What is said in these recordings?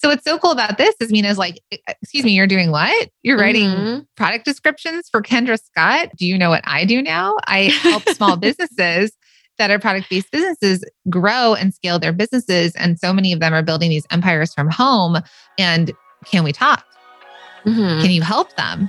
So what's so cool about this is Minna's like, excuse me, you're doing what? You're writing Mhm. product descriptions for Kendra Scott. Do you know what I do now? I help small businesses that are product based businesses grow and scale their businesses. And so many of them are building these empires from home. And can we talk? Mhm. Can you help them?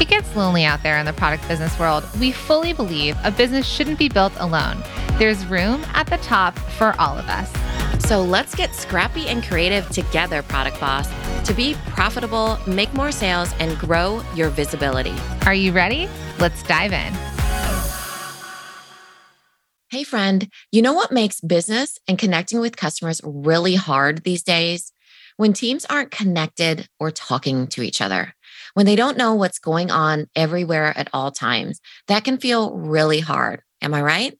It gets lonely out there in the product business world. We fully believe a business shouldn't be built alone. There's room at the top for all of us. So let's get scrappy and creative together, Product Boss, to be profitable, make more sales, and grow your visibility. Are you ready? Let's dive in. Hey, friend, you know what makes business and connecting with customers really hard these days? When teams aren't connected or talking to each other, when they don't know what's going on everywhere at all times, that can feel really hard. Am I right?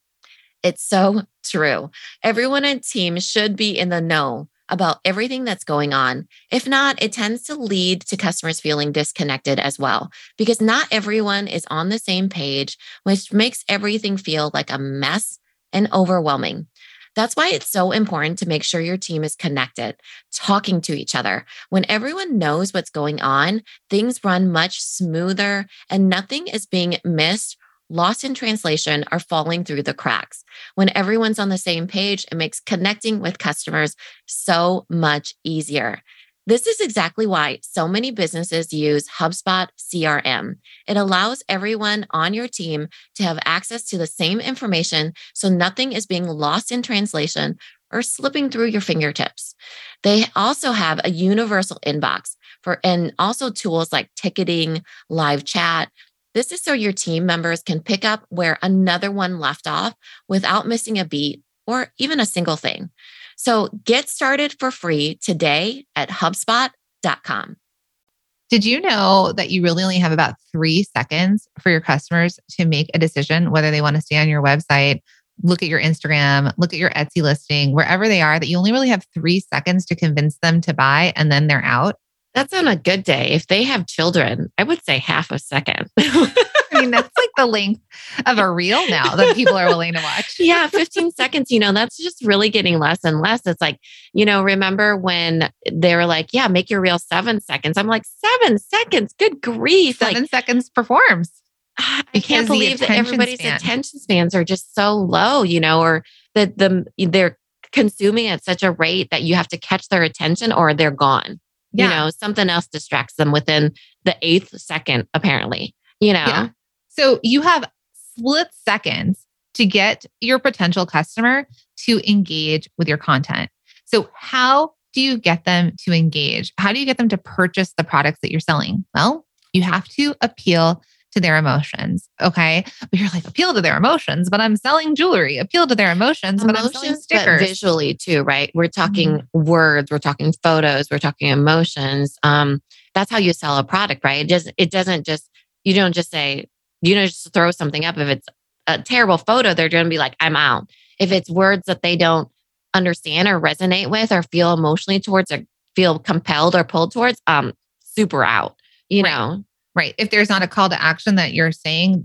It's so true. Everyone in team should be in the know about everything that's going on. If not, it tends to lead to customers feeling disconnected as well, because not everyone is on the same page, which makes everything feel like a mess and overwhelming. That's why it's so important to make sure your team is connected, talking to each other. When everyone knows what's going on, things run much smoother and nothing is being missed, lost in translation, or falling through the cracks. When everyone's on the same page, it makes connecting with customers so much easier. This is exactly why so many businesses use HubSpot CRM. It allows everyone on your team to have access to the same information so nothing is being lost in translation or slipping through your fingertips. They also have a universal inbox for and also tools like ticketing, live chat. This is so your team members can pick up where another one left off without missing a beat or even a single thing. So get started for free today at HubSpot.com. Did you know that you really only have about three seconds for your customers to make a decision whether they want to stay on your website, look at your Instagram, look at your Etsy listing, wherever they are, that you only really have three seconds to convince them to buy and then they're out? That's on a good day. If they have children, I would say half a second. I mean, that's like the length of a reel now that people are willing to watch. yeah, 15 seconds, you know, that's just really getting less and less. It's like, you know, remember when they were like, yeah, make your reel seven seconds. I'm like, seven seconds, good grief. Seven like, seconds performs. I because can't believe that everybody's span. attention spans are just so low, you know, or that the they're consuming at such a rate that you have to catch their attention or they're gone. Yeah. You know, something else distracts them within the eighth second, apparently. You know, Yeah. So you have split seconds to get your potential customer to engage with your content. So, how do you get them to engage? How do you get them to purchase the products that you're selling? Well, you have to appeal to their emotions. Okay. But you're like, appeal to their emotions, but I'm selling jewelry. Appeal to their emotions, but I'm selling emotions, stickers. visually too, right? We're talking words, we're talking photos, we're talking emotions. Um, that's how you sell a product, right? It doesn't. It doesn't just. You don't just say. You don't just throw something up. If it's a terrible photo, they're going to be like, "I'm out." If it's words that they don't understand or resonate with or feel emotionally towards or feel compelled or pulled towards, um, super out. You Right. know, Right. If there's not a call to action that you're saying,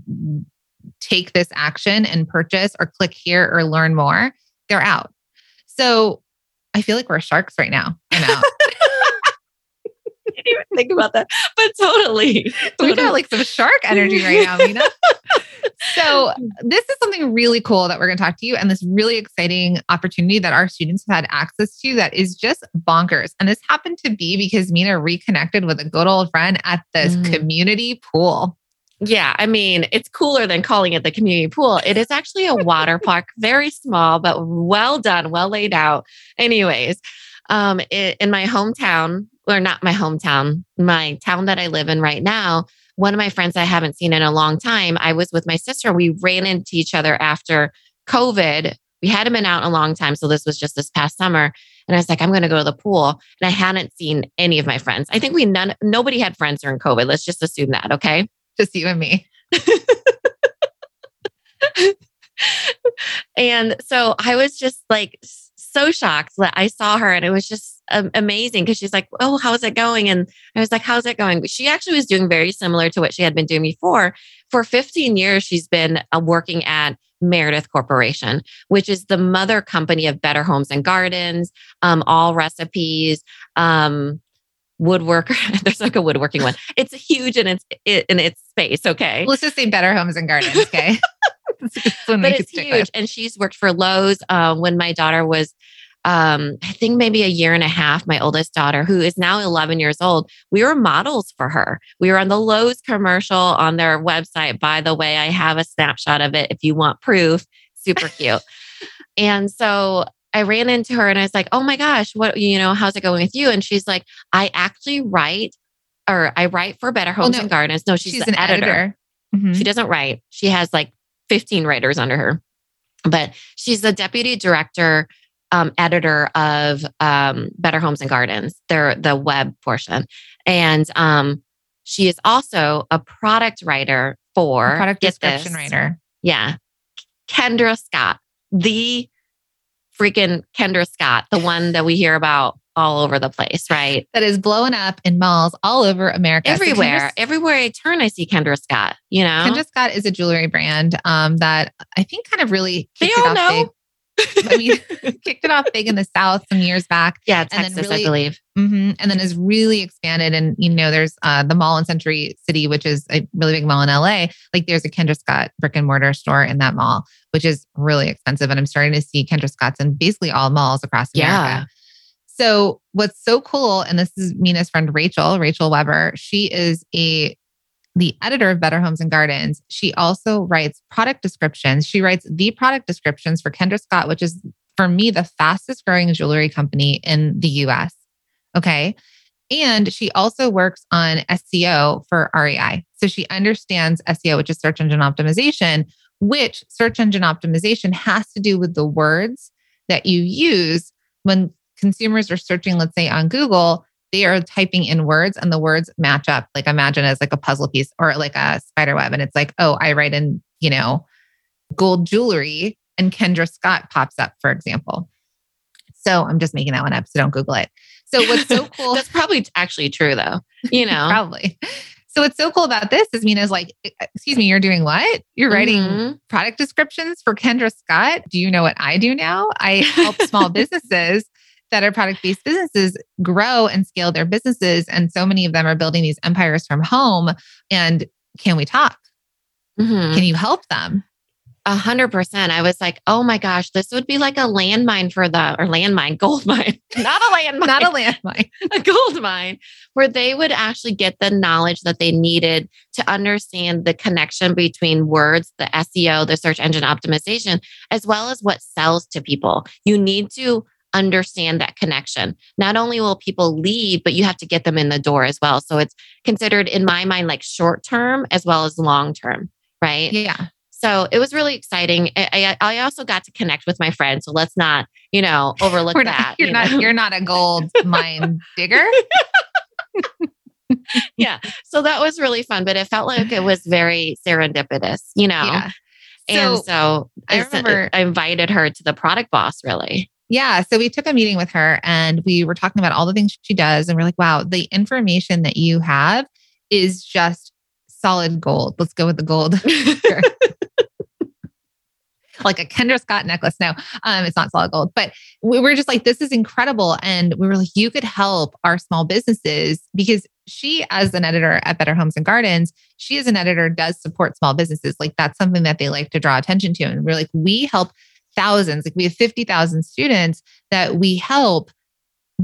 take this action and purchase or click here or learn more, they're out. So I feel like we're sharks right now. You know, I didn't even think about that, but totally. we got like some shark energy right now, Minna. So this is something really cool that we're going to talk to you and this really exciting opportunity that our students have had access to that is just bonkers. And this happened to be because Minna reconnected with a good old friend at this Mm. community pool. Yeah, I mean, it's cooler than calling it the community pool. It is actually a water park, very small, but well done, well laid out. Anyways, um, in my hometown, or not my hometown, my town that I live in right now, one of my friends I haven't seen in a long time, I was with my sister. We ran into each other after COVID We hadn't been out in a long time. So this was just this past summer. And I was like, I'm going to go to the pool. And I hadn't seen any of my friends. I think we none, nobody had friends during COVID. Let's just assume that. Okay. Just you and me. and so I was just like so shocked that I saw her and it was just um, amazing because she's like, Oh, how's it going? And I was like, How's it going? She actually was doing very similar to what she had been doing before. For 15 years, she's been uh, working at Meredith Corporation, which is the mother company of Better Homes and Gardens, um, Allrecipes, um, woodworker. There's like a woodworking one. It's huge in its in its space. Okay, let's just say Better Homes and Gardens. Okay, but it's huge, with. and she's worked for Lowe's uh, when my daughter was. Um, I think maybe a year and a half, my oldest daughter, who is now 11 years old, we were models for her. We were on the Lowe's commercial on their website. By the way, I have a snapshot of it if you want proof. Super cute. and so I ran into her and I was like, oh my gosh, what, you know, how's it going with you? And she's like, I actually write or I write for Better Homes oh, no. and Gardens. No, she's, she's an editor. editor. Mm-hmm. She doesn't write. She has like 15 writers under her, but she's the deputy director, um, editor of um, Better Homes and Gardens, They're the web portion. And um, she is also a product writer for a product description this, writer. Yeah. Kendra Scott, the freaking Kendra Scott, the one that we hear about all over the place, right? That is blowing up in malls all over America. Everywhere. So Everywhere I turn, I see Kendra Scott, you know? Kendra Scott is a jewelry brand um, that I think kind of really they all know. Big. I mean, kicked it off big in the South some years back. Yeah, Texas, really, I believe. Mm-hmm, and then has really expanded. And, you know, there's uh, the mall in Century City, which is a really big mall in LA. Like there's a Kendra Scott brick and mortar store in that mall, which is really expensive. And I'm starting to see Kendra Scott's in basically all malls across America. Yeah. So what's so cool, and this is Minna's friend Rachel, Rachel Weber, she is a the editor of Better Homes and Gardens, she also writes product descriptions. She writes the product descriptions for Kendra Scott, which is for me the fastest growing jewelry company in the US. Okay. And she also works on SEO for REI. So she understands SEO, which is search engine optimization, which search engine optimization has to do with the words that you use when consumers are searching, let's say on Google they are typing in words and the words match up. Like imagine as like a puzzle piece or like a spider web. And it's like, oh, I write in, you know, gold jewelry and Kendra Scott pops up, for example. So I'm just making that one up. So don't Google it. So what's so cool? That's probably actually true though. You know, probably. So what's so cool about this is Minna's like, excuse me, you're doing what? You're writing mm-hmm. product descriptions for Kendra Scott. Do you know what I do now? I help small businesses that are product based businesses grow and scale their businesses. And so many of them are building these empires from home. And can we talk? Mm-hmm. Can you help them? A hundred percent. I was like, oh my gosh, this would be like a landmine for the or landmine, gold mine, not a landmine, not a landmine, a gold mine, where they would actually get the knowledge that they needed to understand the connection between words, the SEO, the search engine optimization, as well as what sells to people. You need to understand that connection. Not only will people leave, but you have to get them in the door as well. So it's considered, in my mind, like short term as well as long term, right? Yeah. So it was really exciting. I, I, also got to connect with my friends. So let's not, you know, overlook not, that. You're you not, know? you're not a gold mine digger. yeah. So that was really fun, but it felt like it was very serendipitous, you know? Yeah. And so, so I uh, remember I invited her to the product boss really. Yeah. So we took a meeting with her and we were talking about all the things she does. And we're like, wow, the information that you have is just solid gold. Let's go with the gold. like a Kendra Scott necklace. No, um, it's not solid gold, but we were just like, this is incredible. And we were like, you could help our small businesses because she, as an editor at Better Homes and Gardens, she as an editor does support small businesses. Like that's something that they like to draw attention to. And we're like, we help thousands, like we have 50,000 students that we help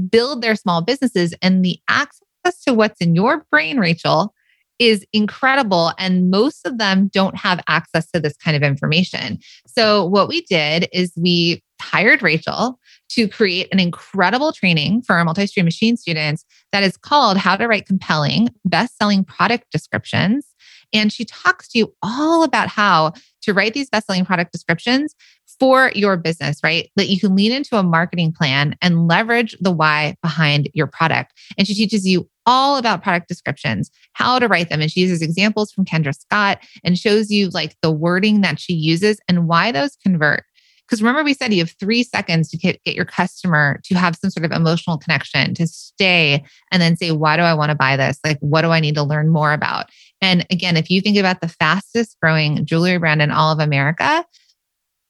build their small businesses. And the access to what's in your brain, Rachel, is incredible. And most of them don't have access to this kind of information. So, what we did is we hired Rachel to create an incredible training for our multi stream machine students that is called How to Write Compelling Best Selling Product Descriptions. And she talks to you all about how to write these best selling product descriptions for your business, right? That you can lean into a marketing plan and leverage the why behind your product. And she teaches you all about product descriptions, how to write them. And she uses examples from Kendra Scott and shows you like the wording that she uses and why those convert. Because remember, we said you have three seconds to get, your customer to have some sort of emotional connection, to stay and then say, why do I want to buy this? Like, what do I need to learn more about? And again, if you think about the fastest growing jewelry brand in all of America,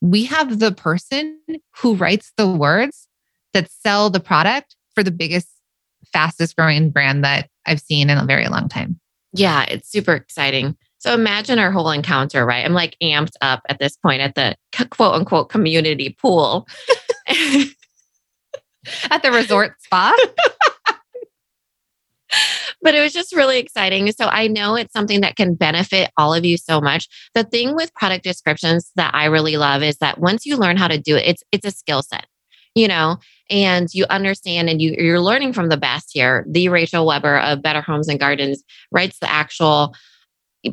we have the person who writes the words that sell the product for the biggest, fastest growing brand that I've seen in a very long time. Yeah, it's super exciting. So imagine our whole encounter, right? I'm like amped up at this point at the quote unquote community pool. at the resort spa. but it was just really exciting. So I know it's something that can benefit all of you so much. The thing with product descriptions that I really love is that once you learn how to do it, it's it's a skill set, you know, and you understand and you, you're learning from the best here. The Rachel Weber of Better Homes and Gardens writes the actual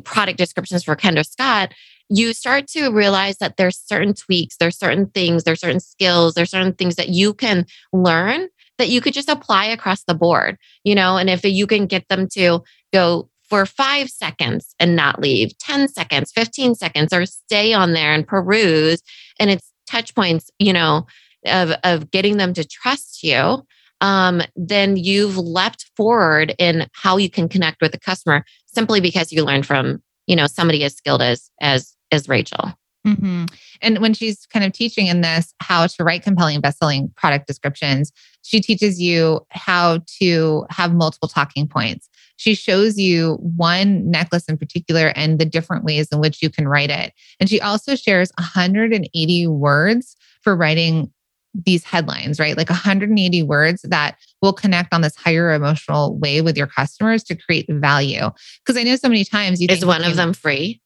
product descriptions for Kendra Scott. You start to realize that there's certain tweaks, there's certain things, there's certain skills, there's certain things that you can learn that you could just apply across the board, you know, and if you can get them to go for five seconds and not leave, 10 seconds, 15 seconds, or stay on there and peruse, and it's touch points, you know, of, of getting them to trust you, um, then you've leapt forward in how you can connect with the customer simply because you learned from, you know, somebody as skilled as as as Rachel. Mm-hmm. And when she's kind of teaching in this how to write compelling best-selling product descriptions, she teaches you how to have multiple talking points. She shows you one necklace in particular and the different ways in which you can write it. And she also shares 180 words for writing these headlines, right? Like 180 words that will connect on this higher emotional way with your customers to create value. Because I know so many times you is one of them free.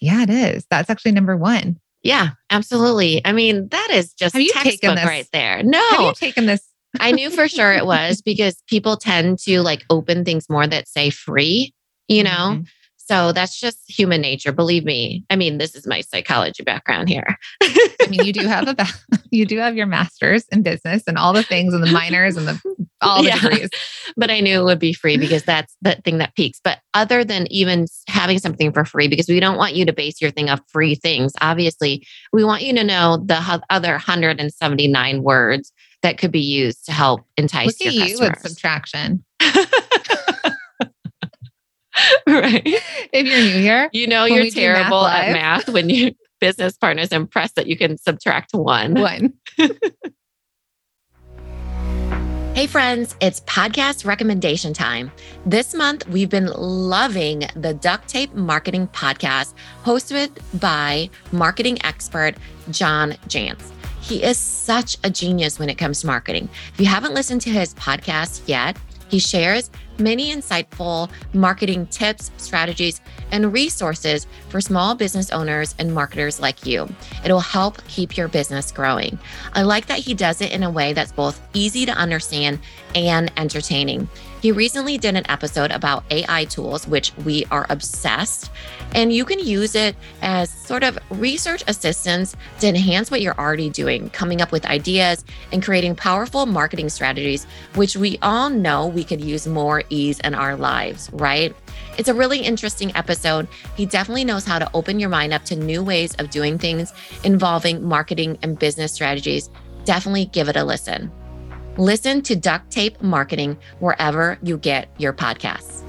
Yeah, it is. That's actually number one. Yeah, absolutely. I mean, that is just Have you taken this? right there. No, Have you taken this? I knew for sure it was because people tend to like open things more that say free, you know? Mm-hmm. So that's just human nature. Believe me. I mean, this is my psychology background here. I mean, you do have a you do have your masters in business and all the things and the minors and the all the yeah. degrees. But I knew it would be free because that's the thing that peaks. But other than even having something for free, because we don't want you to base your thing off free things. Obviously, we want you to know the other 179 words that could be used to help entice Look your at customers. you with subtraction. right. If you're new here, you know you're terrible math at math when your business partners impressed that you can subtract one. One. Hey, friends, it's podcast recommendation time. This month, we've been loving the Duct Tape Marketing Podcast, hosted by marketing expert John Jantsch. He is such a genius when it comes to marketing. If you haven't listened to his podcast yet, he shares many insightful marketing tips, strategies, and resources for small business owners and marketers like you. It'll help keep your business growing. I like that he does it in a way that's both easy to understand and entertaining. He recently did an episode about AI tools, which we are obsessed, and you can use it as sort of research assistance to enhance what you're already doing, coming up with ideas and creating powerful marketing strategies, which we all know we could use more ease in our lives, right? It's a really interesting episode. He definitely knows how to open your mind up to new ways of doing things involving marketing and business strategies. Definitely give it a listen. Listen to Duct Tape Marketing wherever you get your podcasts.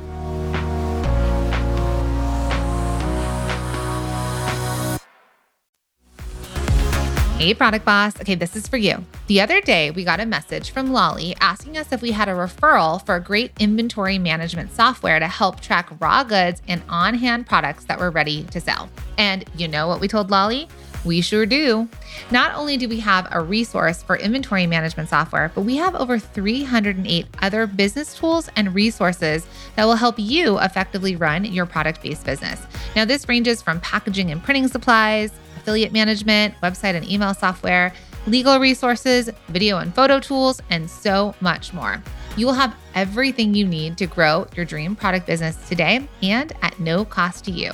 Hey, product boss. Okay, this is for you. The other day, we got a message from Lolly asking us if we had a referral for a great inventory management software to help track raw goods and on hand products that were ready to sell. And you know what we told Lolly? We sure do. Not only do we have a resource for inventory management software, but we have over 308 other business tools and resources that will help you effectively run your product based business. Now, this ranges from packaging and printing supplies, affiliate management, website and email software, legal resources, video and photo tools, and so much more. You will have everything you need to grow your dream product business today and at no cost to you.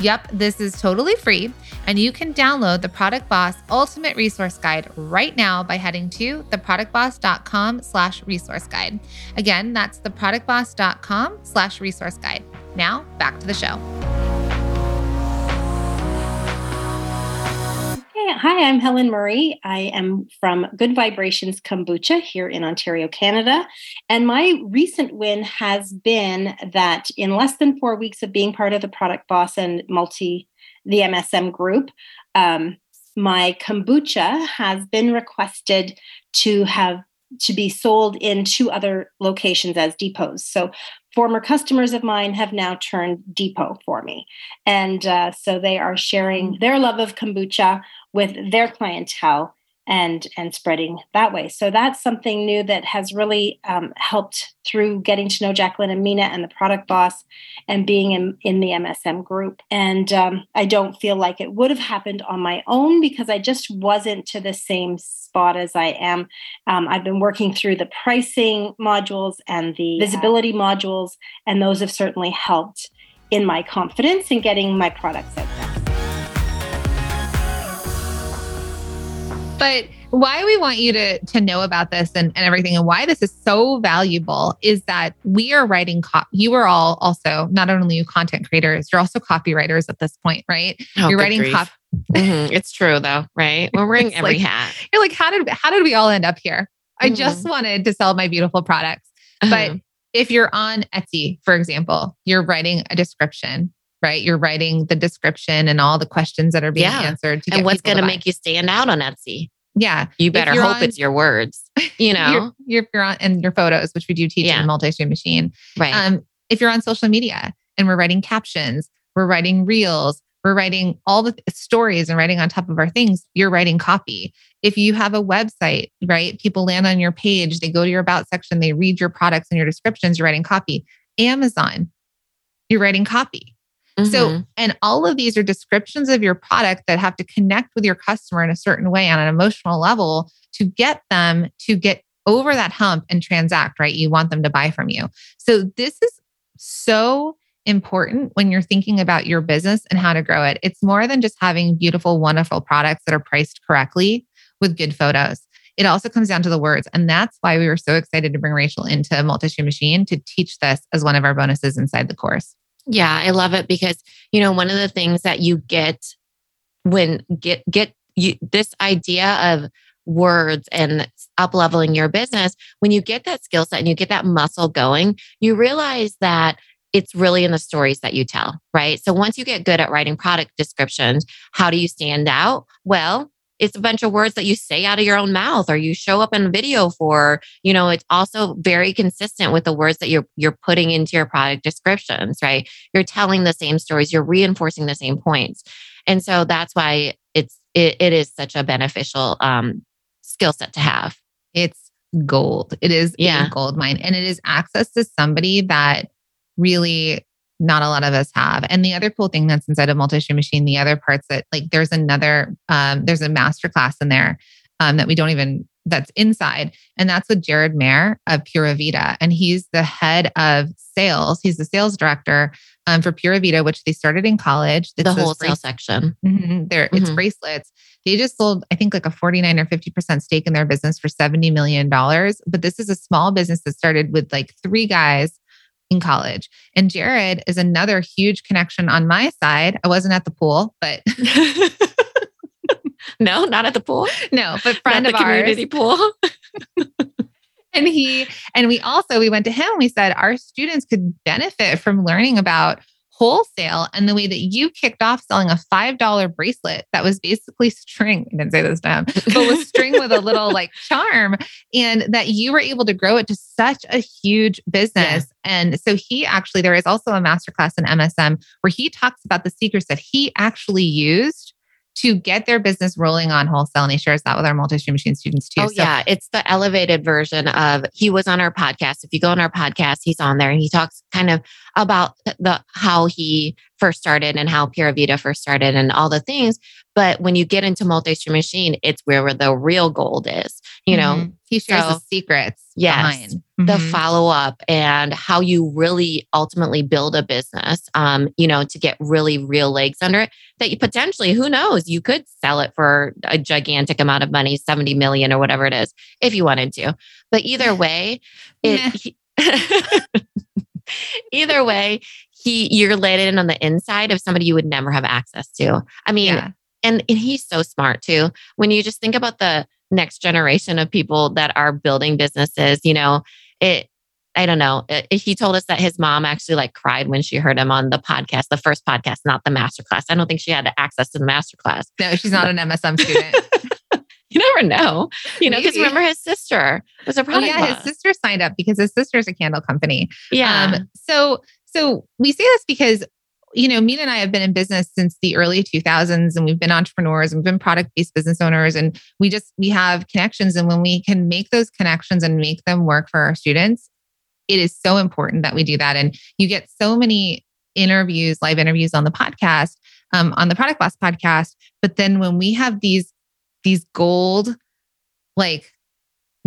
Yep, this is totally free, and you can download the Product Boss Ultimate Resource Guide right now by heading to theproductboss.com slash resource guide. Again, that's theproductboss.com slash resource guide. Now, back to the show. Hi, I'm Helen Murray. I am from Good Vibrations Kombucha here in Ontario, Canada. And my recent win has been that in less than four weeks of being part of the Product Boss and Multi, the MSM group, um, my kombucha has been requested to have to be sold in two other locations as depots. So former customers of mine have now turned depot for me. And uh, so they are sharing their love of kombucha with their clientele and and spreading that way. So that's something new that has really um, helped through getting to know Jacqueline and Minna and the product boss, and being in in the MSM group. And um, I don't feel like it would have happened on my own because I just wasn't to the same spot as I am. Um, I've been working through the pricing modules and the visibility modules, and those have certainly helped in my confidence in getting my products out there. But why we want you to to know about this and, and everything and why this is so valuable is that we are writing cop you are all also not only you content creators you're also copywriters at this point right Oh, you're writing grief. cop Mhm. It's true though, right? We're wearing every like- hat. you're like how did how did we all end up here i Mhm. just wanted to sell my beautiful products but Uh-huh. if you're on etsy for example you're writing a description right you're writing the description and all the questions that are being Yeah. answered to and what's going to make you stand out on Etsy? yeah You better hope on- it's your words. You know, you're, you're on and your photos which we do teach Yeah. in multi-stream machine right? um, if you're on social media and we're writing captions, we're writing reels, we're writing all the stories and writing on top of our things, you're writing copy. If you have a website, right? People land on your page, they go to your about section, they read your products and your descriptions, you're writing copy. Amazon, you're writing copy. So, Mhm. and all of these are descriptions of your product that have to connect with your customer in a certain way on an emotional level to get them to get over that hump and transact, right? You want them to buy from you. So, this is so important when you're thinking about your business and how to grow it. It's more than just having beautiful, wonderful products that are priced correctly with good photos. It also comes down to the words. And that's why we were so excited to bring Rachel into Multi Machine to teach this as one of our bonuses inside the course. Yeah, I love it because you know one of the things that you get when get get you this idea of words and up leveling your business when you get that skill set and you get that muscle going you realize that it's really in the stories that you tell right? So once you get good at writing product descriptions how do you stand out? Well it's a bunch of words that you say out of your own mouth or you show up in a video for you know it's also very consistent with the words that you're you're putting into your product descriptions right you're telling the same stories you're reinforcing the same points and so that's why it's it, it is such a beneficial um skill set to have It's gold. It is Yeah. a gold mine. And it is access to somebody that really not a lot of us have. And the other cool thing that's inside of multi-stream machine, the other parts that like there's another um, there's a master class in there um, that we don't even that's inside. And that's with Jared Mayer of Pura Vida. And he's the head of sales. He's the sales director um, for Pura Vida, which they started in college. It's the wholesale brace- section Mhm. They're, It's Mhm. bracelets. They just sold, I think, like a 49 or 50% stake in their business for $70 million. But this is a small business that started with like three guys in college. And Jared is another huge connection on my side. I wasn't at the pool, but no not at the pool no, but friend not of the ours. community pool And he, and we also, we went to him, we said, our students could benefit from learning about wholesale and the way that you kicked off selling a $5 bracelet that was basically string. I didn't say this to him, but was string with a little like charm and that you were able to grow it to such a huge business. And so he actually, there is also a masterclass in MSM where he talks about the secrets that he actually used to get their business rolling on wholesale. And he shares that with our multi-stream machine students too. Oh yeah, it's the elevated version of he was on our podcast. If you go on our podcast, he's on there and he talks kind of about the how he first started and how Pura Vida first started and all the things. But when you get into multi-stream machine, it's where the real gold is, you know. Mhm. he shares so- the secrets Yes. behind the follow up and how you really ultimately build a business um you know to get really real legs under it that you potentially who knows you could sell it for a gigantic amount of money 70 million or whatever it is if you wanted to but either way it he- either way he you're let in on the inside of somebody you would never have access to. I mean yeah. and and he's so smart too. When you just think about the next generation of people that are building businesses you know it i don't know he told us that his mom actually like cried when she heard him on the podcast the first podcast not the master class i don't think she had access to the master class No, she's not an MSM student. you never know. You know because remember his sister was a oh, product yeah, his sister signed up because his sister's a candle company. yeah. Um, so so we say this because you know, Minna and I have been in business since the early 2000s and we've been entrepreneurs and we've been product-based business owners and we just we have connections and when we can make those connections and make them work for our students, it is so important that we do that. And you get so many interviews, live interviews on the podcast, um, on the Product Boss podcast, but then when we have these these gold like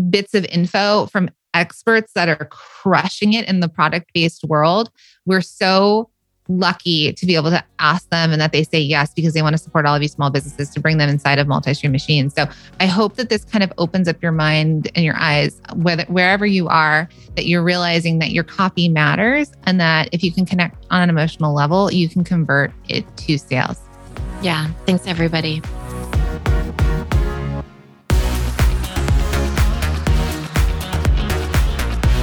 bits of info from experts that are crushing it in the product based world, we're so lucky to be able to ask them and that they say yes because they want to support all of you small businesses to bring them inside of multi-stream machines. So I hope that this kind of opens up your mind and your eyes, whether wherever you are, that you're realizing that your copy matters and that if you can connect on an emotional level, you can convert it to sales. yeah thanks everybody